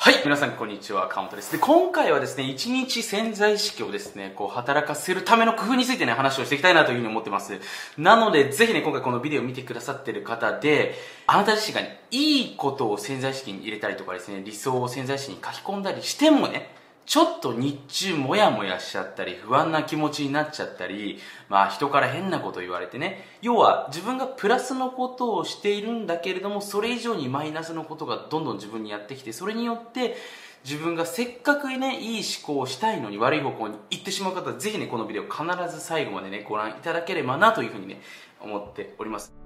はい、皆さんこんにちは、川本です。で、今回はですね、一日潜在意識をですね、こう、働かせるための工夫についてね、話をしていきたいなというふうに思ってます。なので、ぜひね、今回このビデオを見てくださってる方で、あなた自身がね、いいことを潜在意識に入れたりとかですね、理想を潜在意識に書き込んだりしてもね、ちょっと日中モヤモヤしちゃったり、不安な気持ちになっちゃったり、まあ人から変なこと言われてね、要は自分がプラスのことをしているんだけれども、それ以上にマイナスのことがどんどん自分にやってきて、それによって自分がせっかくね、いい思考をしたいのに悪い方向に行ってしまう方は、ぜひね、このビデオ必ず最後までね、ご覧いただければなというふうにね、思っております。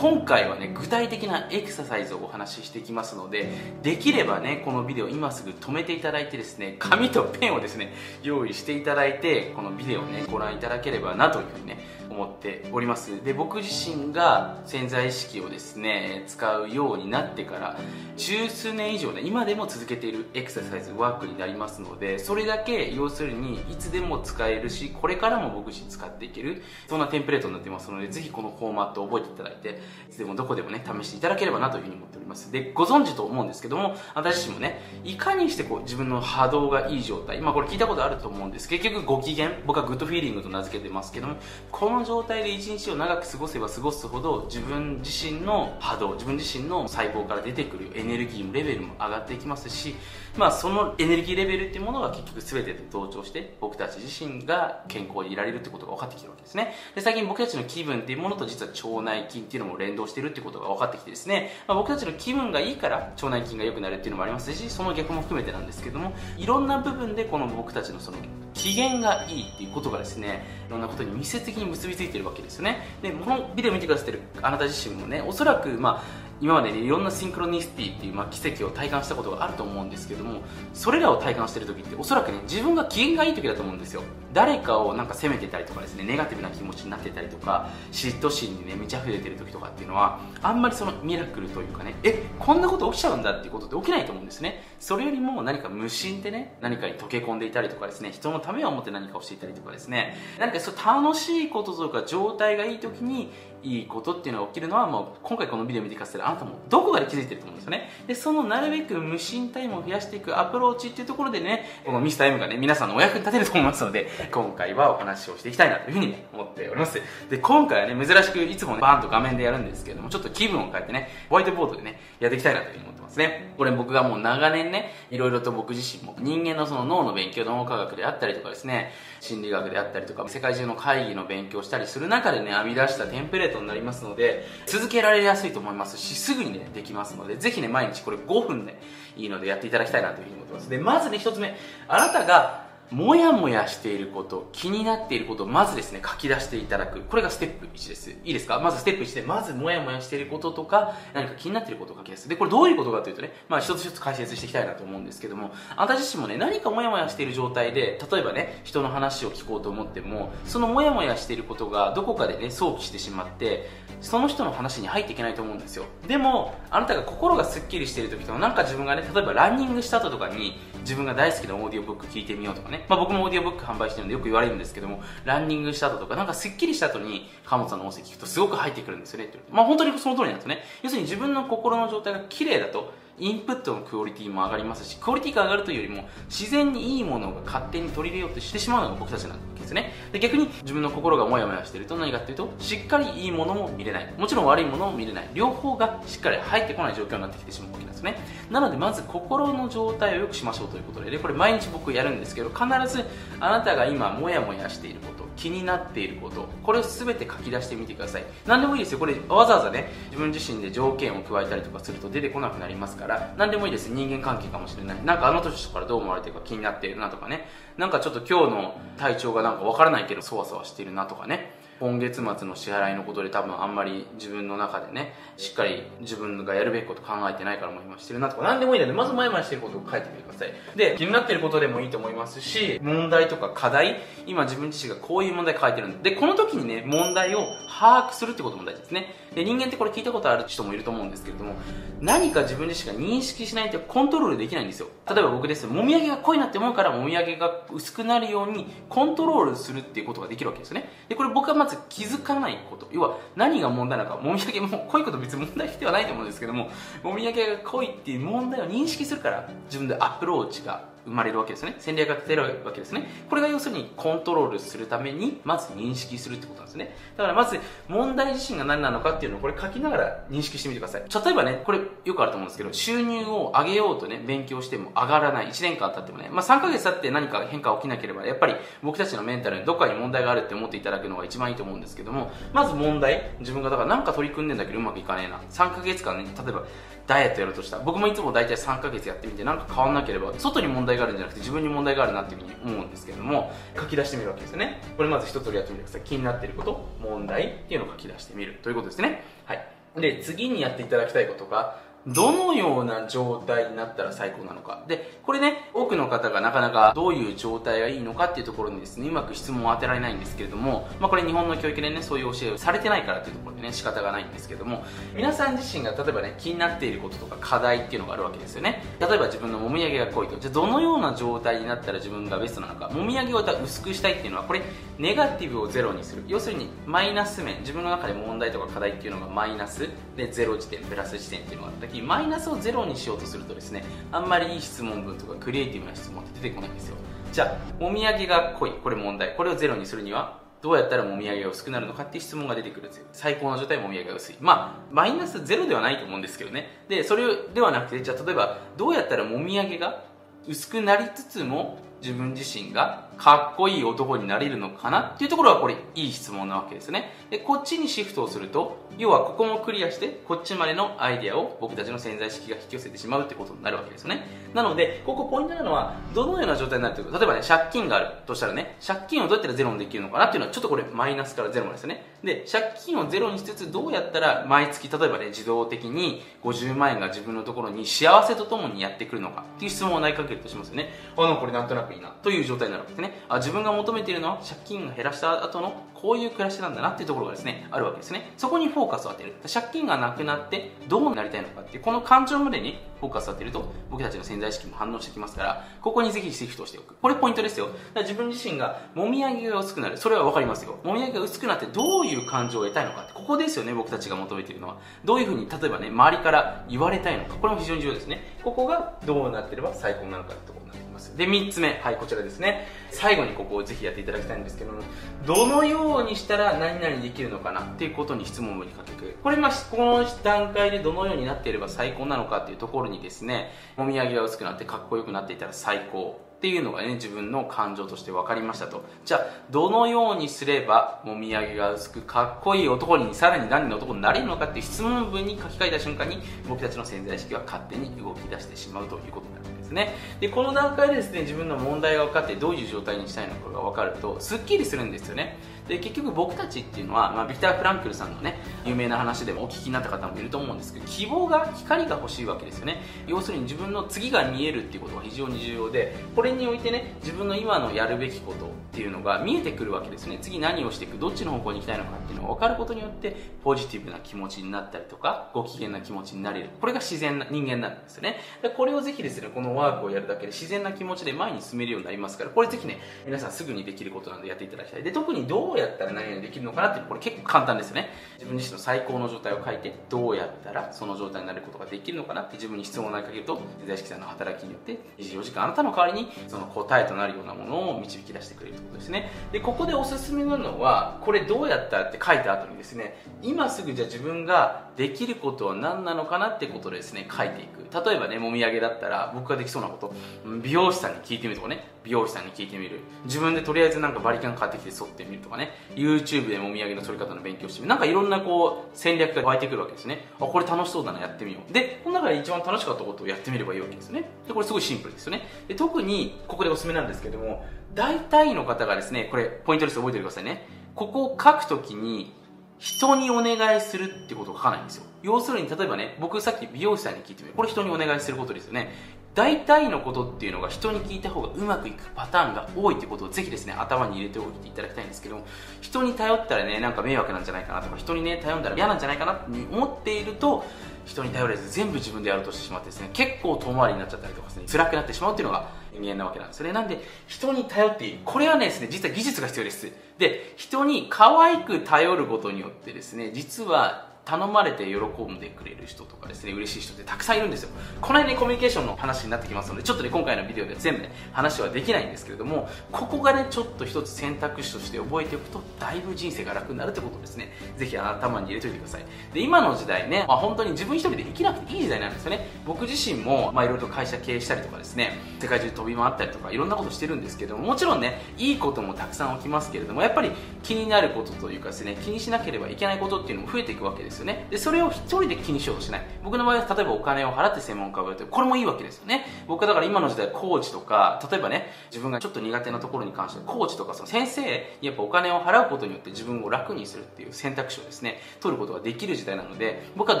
今回はね具体的なエクササイズをお話ししていきますのでできればねこのビデオ今すぐ止めていただいてですね紙とペンをですね用意していただいてこのビデオをねご覧いただければなというふうにね思っております。で僕自身が潜在意識をですね使うようになってから十数年以上ね今でも続けているエクササイズワークになりますのでそれだけ要するにいつでも使えるしこれからも僕自身使っていけるそんなテンプレートになってますのでぜひこのフォーマットを覚えていただいていつでもどこでもね試していただければなというふうに思っております。でご存知と思うんですけども私自身もねいかにしてこう自分の波動がいい状態今これ聞いたことあると思うんです。結局ご機嫌僕はグッドフィーリングと名付けてますけどもこの状態で一日を長く過ごせば過ごすほど自分自身の波動自分自身の細胞から出てくるエネルギーのレベルも上がっていきますしまあそのエネルギーレベルっていうものが結局全てと同調して僕たち自身が健康でいられるってことが分かってきてるわけですね。で最近僕たちの気分っていうものと実は腸内菌っていうのも連動してるってことが分かってきてですね、まあ、僕たちの気分がいいから腸内菌が良くなるっていうのもありますしその逆も含めてなんですけどもいろんな部分でこの僕たちのその機嫌がいいっていうことがですねいろんなことに密接的に結びついてるわけですよね。でこのビデオ見てくださってるあなた自身もねおそらくまあ今までいろんなシンクロニシティっていう、まあ、奇跡を体感したことがあると思うんですけどもそれらを体感してる時っておそらくね自分が機嫌がいい時だと思うんですよ。誰かをなんか責めてたりとかですねネガティブな気持ちになってたりとか嫉妬心にね満ち溢れてる時とかっていうのはあんまりそのミラクルというかねえこんなこと起きちゃうんだっていうことって起きないと思うんですね。それよりも何か無心でね何かに溶け込んでいたりとかですね人のためを思って何かをしていたりとかですね。何かそう楽しいこととか状態がいい時にいいことっていうのが起きるのはもう今回このビデオ見てくださってなたもどこかで気づいてると思うんですよね。でそのなるべく無心タイムを増やしていくアプローチっていうところでねこのミスタイムがね皆さんのお役に立てると思いますので今回はお話をしていきたいなというふうに、ね、思っております。で今回はね珍しくいつもねバーンと画面でやるんですけどもちょっと気分を変えてねホワイトボードでねやっていきたいなというふうに思ってますね。これ僕がもう長年ねいろいろと僕自身も人間のその脳の勉強脳科学であったりとかですね心理学であったりとか世界中の会議の勉強をしたりする中でね編み出したテンプレートになりますので続けられやすいと思いますしすぐにねできますのでぜひね毎日これ5分でいいのでやっていただきたいなというふうに思ってます。でまずね1つ目。あなたがもやもやしていること気になっていることをまずですね書き出していただく。これがステップ1です。いいですか？まずステップ1でまずもやもやしていることとか何か気になっていることを書き出す。でこれどういうことかというとねまあ一つ一つ解説していきたいなと思うんですけどもあなた自身もね何かもやもやしている状態で例えばね人の話を聞こうと思ってもそのもやもやしていることがどこかでね想起してしまってその人の話に入っていけないと思うんですよ。でもあなたが心がすっきりしている時とかなんか自分がね例えばランニングした後とかに自分が大好きなオーディオブック聞いてみようとかね、まあ、僕もオーディオブック販売してるんでよく言われるんですけどもランニングした後とかなんかすっきりした後に川本さんの音声聞くとすごく入ってくるんですよねってまあ本当にその通りなんですね。要するに自分の心の状態が綺麗だとインプットのクオリティも上がりますしクオリティが上がるというよりも自然にいいものが勝手に取り入れようとしてしまうのが僕たちなわけですね。で逆に自分の心がモヤモヤしていると何かっていうとしっかりいいものも見れない。もちろん悪いものも見れない。両方がしっかり入ってこない状況になってきてしまうわけなんですね。なのでまず心の状態を良くしましょうということででこれ毎日僕やるんですけど必ずあなたが今モヤモヤしていること気になっていること。これを全て書き出してみてください。何でもいいですよ。これわざわざね自分自身で条件を加えたりとかすると出てこなくなりますから。何でもいいです。人間関係かもしれない。なんかあの年からどう思われてるか気になっているなとかね。なんかちょっと今日の体調がなんかわからないけどそわそわしているなとかね。今月末の支払いのことで多分あんまり自分の中でねしっかり自分がやるべきこと考えてないからも今してるなとか。何でもいいのでまず前々してることを書いてみてください。で気になってることでもいいと思いますし問題とか課題今自分自身がこういう問題書いてるんででこの時にね問題を把握するってことも大事ですね。で人間ってこれ聞いたことある人もいると思うんですけれども何か自分自身が認識しないとコントロールできないんですよ。例えば僕です。もみあげが濃いなって思うからもみあげが薄くなるようにコントロールするっていうことができるわけですよね。でこれ僕はまず気づかないこと。要は何が問題なのか。もみあげも濃いこと別に問題ではないと思うんですけどももみあげが濃いっていう問題を認識するから自分でアプローチが生まれるわけですね。戦略が立てるわけですね。これが要するにコントロールするためにまず認識するってことなんですね。だからまず問題自身が何なのかっていうのをこれ書きながら認識してみてください。例えばねこれよくあると思うんですけど収入を上げようとね勉強しても上がらない。1年間経ってもね、まあ、3ヶ月経って何か変化起きなければやっぱり僕たちのメンタルにどっかに問題があるって思っていただくのが一番いいと思うんですけどもまず問題自分がだから何か取り組んでんだけどうまくいかねえな。3ヶ月間ね例えばダイエットやるとした僕もいつも大体3ヶ月やってみてなんか変わんなければ外に問題題があるんじゃなくて自分に問題があるなっていうふうに思うんですけれども書き出してみるわけですよね。これまず一通りやってみてください。気になっていること問題っていうのを書き出してみるということですね。はい。で次にやっていただきたいことがどのような状態になったら最高なのか。で、これね、多くの方がなかなかどういう状態がいいのかっていうところにですね、うまく質問を当てられないんですけれども、まあこれ日本の教育でね、そういう教えをされてないからっていうところでね、仕方がないんですけども、皆さん自身が例えばね、気になっていることとか課題っていうのがあるわけですよね。例えば自分のもみあげが濃いと。じゃあどのような状態になったら自分がベストなのか。もみあげを薄くしたいっていうのは、これ、ネガティブをゼロにする。要するに、マイナス面、自分の中で問題とか課題っていうのがマイナスでゼロ時点、プラス時点っていうのがあった時、マイナスをゼロにしようとするとですねあんまりいい質問文とかクリエイティブな質問って出てこないんですよ。じゃあもみあげが濃い。これ問題。これをゼロにするにはどうやったらもみあげが薄くなるのかっていう質問が出てくるんですよ。最高の状態もみあげが薄い。まあマイナスゼロではないと思うんですけどね。でそれではなくてじゃあ例えばどうやったらもみあげが薄くなりつつも自分自身がかっこいい男になれるのかなっていうところはこれいい質問なわけですね。でこっちにシフトをすると要はここもクリアしてこっちまでのアイディアを僕たちの潜在意識が引き寄せてしまうってことになるわけですよね。なのでここポイントなのはどのような状態になるというか。例えばね借金があるとしたらね借金をどうやったらゼロにできるのかなっていうのはちょっとこれマイナスからゼロまでですね。で借金をゼロにしつつどうやったら毎月例えばね自動的に50万円が自分のところに幸せとともにやってくるのかっていう質問を投げかけるとしますよね。あのこれなんとなくいいな。という状態になるわけですね。あ自分が求めているのは借金を減らした後のこういう暮らしなんだなっていうところがですねあるわけですね。そこにフォーカスを当てる。借金がなくなってどうなりたいのかっていうこの感情までにフォーカスを当てると僕たちの潜在意識も反応してきますからここにぜひシフトしておく。これポイントですよ。自分自身がもみあげが薄くなる。それは分かりますよ。もみあげが薄くなってどういう感情を得たいのかってここですよね僕たちが求めているのは。どういうふうに例えばね周りから言われたいのか。これも非常に重要ですね。ここがどうなってれば最高なのかってところになってます。で3つ目。はいこちらですね。最後にここをぜひやっていただきたいんですけどもどのようにしたら何々できるのかなっていうことに質問文に書けくこれまあこの段階でどのようになっていれば最高なのかっていうところにですねもみあげが薄くなってかっこよくなっていたら最高っていうのがね自分の感情として分かりましたと。じゃあどのようにすればもみあげが薄くかっこいい男にさらに何の男になれるのかっていう質問文に書き換えた瞬間に僕たちの潜在意識は勝手に動き出してしまうということになる。んですね。でこの段階でですね自分の問題が分かってどういう状態にしたいのかが分かるとすっきりするんですよね。で結局僕たちっていうのは、まあ、ビクター・フランクルさんのね有名な話でもお聞きになった方もいると思うんですけど希望が光が欲しいわけですよね。要するに自分の次が見えるっていうことが非常に重要でこれにおいてね自分の今のやるべきことっていうのが見えてくるわけですね。次何をしていくどっちの方向に行きたいのかっていうのが分かることによってポジティブな気持ちになったりとかご機嫌な気持ちになれる。これが自然な人間なんですよね。でこれをぜひですねこのワークをやるだけで自然な気持ちで前に進めるようになりますからこれぜひね皆さんすぐにできることなんでやっていただきたい。で特にどうやったら何々できるのかなってこれ結構簡単ですよね。自分自身の最高の状態を書いてどうやったらその状態になることができるのかなって自分に質問を投げかけると潜在意識さんの働きによって24時間あなたの代わりにその答えとなるようなものを導き出してくれるってことですね。でここでおすすめなのはこれどうやったって書いた後にですね今すぐじゃあ自分ができることは何なのかなってことでですね書いていく。例えばねもみあげだったら僕ができそうなこと美容師さんに聞いてみるとかね。美容師さんに聞いてみる。自分でとりあえずなんかバリカン買ってきて剃ってみるとかね。YouTube でもみあげの剃り方の勉強してみる。なんかいろんなこう戦略が湧いてくるわけですね。あこれ楽しそうだなやってみよう。でこの中で一番楽しかったことをやってみればいいわけですね。でこれすごいシンプルですよね。で特にここでおすすめなんですけども大体の方がですねこれポイントです覚えててくださいね。ここを書くときに人にお願いするってことを書かないんですよ。要するに例えばね僕さっき美容師さんに聞いてみる。これ人にお願いすることですよね。大体のことっていうのが人に聞いた方がうまくいくパターンが多いってことをぜひですね頭に入れておいていただきたいんですけど人に頼ったらねなんか迷惑なんじゃないかなとか人にね頼んだら嫌なんじゃないかなって思っていると人に頼れず全部自分でやろうとしてしまってですね結構遠回りになっちゃったりとかですね辛くなってしまうっていうのが人間なわけなんですよね。なんで人に頼っているこれはねですね実は技術が必要です。で人に可愛く頼ることによってですね実は頼まれて喜んでくれる人とかですね嬉しい人ってたくさんいるんですよ。この辺でコミュニケーションの話になってきますのでちょっとね今回のビデオで全部ね話はできないんですけれどもここがねちょっと一つ選択肢として覚えておくとだいぶ人生が楽になるってことですね。ぜひ頭に入れといてください。で今の時代ね、まあ、本当に自分一人で生きなくていい時代なんですよね。僕自身もまあいろいろと会社経営したりとかですね世界中飛び回ったりとかいろんなことしてるんですけどももちろんねいいこともたくさん起きますけれどもやっぱり気になることというかですね気にしなければいけないことっていうのも増えていくわけですよね。でそれを一人で気にしようとしない。僕の場合は例えばお金を払って専門家をやってこれもいいわけですよね。僕はだから今の時代コーチとか例えばね自分がちょっと苦手なところに関してコーチとかその先生にやっぱお金を払うことによって自分を楽にするっていう選択肢をですね取ることができる時代なので僕は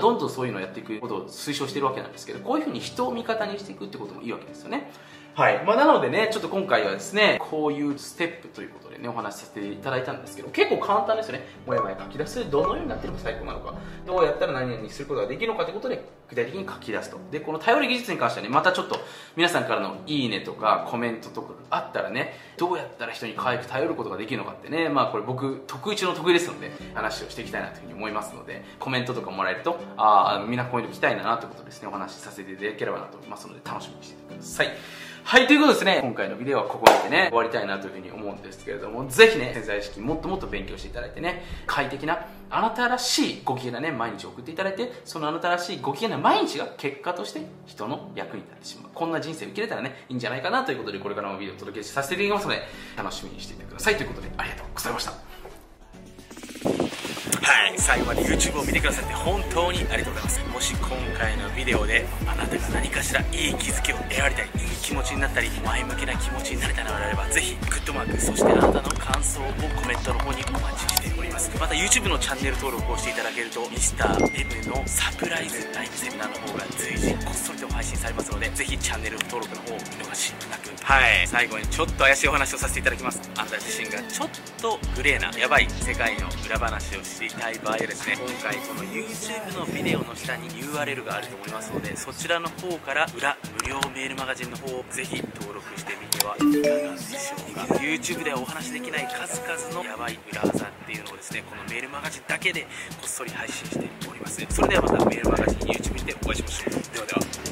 どんどんそういうのをやっていくことを推奨してるわけなんですけどこういうふうに人を味方にしていくってこともいいわけですよね。はい。まあ、なのでねちょっと今回はですねこういうステップということでねお話しさせていただいたんですけど結構簡単ですよね。もやもや書き出す。どのようになってれば最高なのか。どうやったら何々にすることができるのかということで具体的に書き出すと。でこの頼り技術に関してはねまたちょっと皆さんからのいいねとかコメントとかあったらねどうやったら人に可愛く頼ることができるのかってねまあこれ僕得意中の得意ですので話をしていきたいなというふうに思いますのでコメントとかもらえるとああみんなコメント聞きたいなということですねお話しさせていただければなと思いますので楽しみにしてください。はい、ということですね、今回のビデオはここまでね、終わりたいなというふうに思うんですけれども、ぜひね、潜在意識もっともっと勉強していただいてね、快適な、あなたらしいご機嫌なね、毎日を送っていただいて、そのあなたらしいご機嫌な毎日が結果として人の役に立ってしまう。こんな人生を生きれたらね、いいんじゃないかなということで、これからもビデオをお届けさせていただきますので、楽しみにしていてください。ということで、ありがとうございました。はい。最後まで YouTube を見てくださって本当にありがとうございます。もし今回のビデオであなたが何かしらいい気づきを得られたりいい気持ちになったり前向きな気持ちになれたのであればぜひグッドマークそしてあなたの感想をコメントの方にお待ちしてます。また YouTube のチャンネル登録をしていただけると Mr.M のサプライズライブセミナーの方が随時こっそりと配信されますのでぜひチャンネル登録の方を見逃しなく。はい。最後にちょっと怪しいお話をさせていただきます。あなた自身がちょっとグレーなやばい世界の裏話を知りたい場合はですね今回この YouTube のビデオの下に URL があると思いますのでそちらの方から裏無料メールマガジンの方をぜひ登録してみてはいかがでしょうか。YouTube ではお話しできない数々のヤバい裏技っていうのをですねこのメールマガジンだけでこっそり配信しております。それではまたメールマガジン YouTube にてお会いしましょう。ではでは。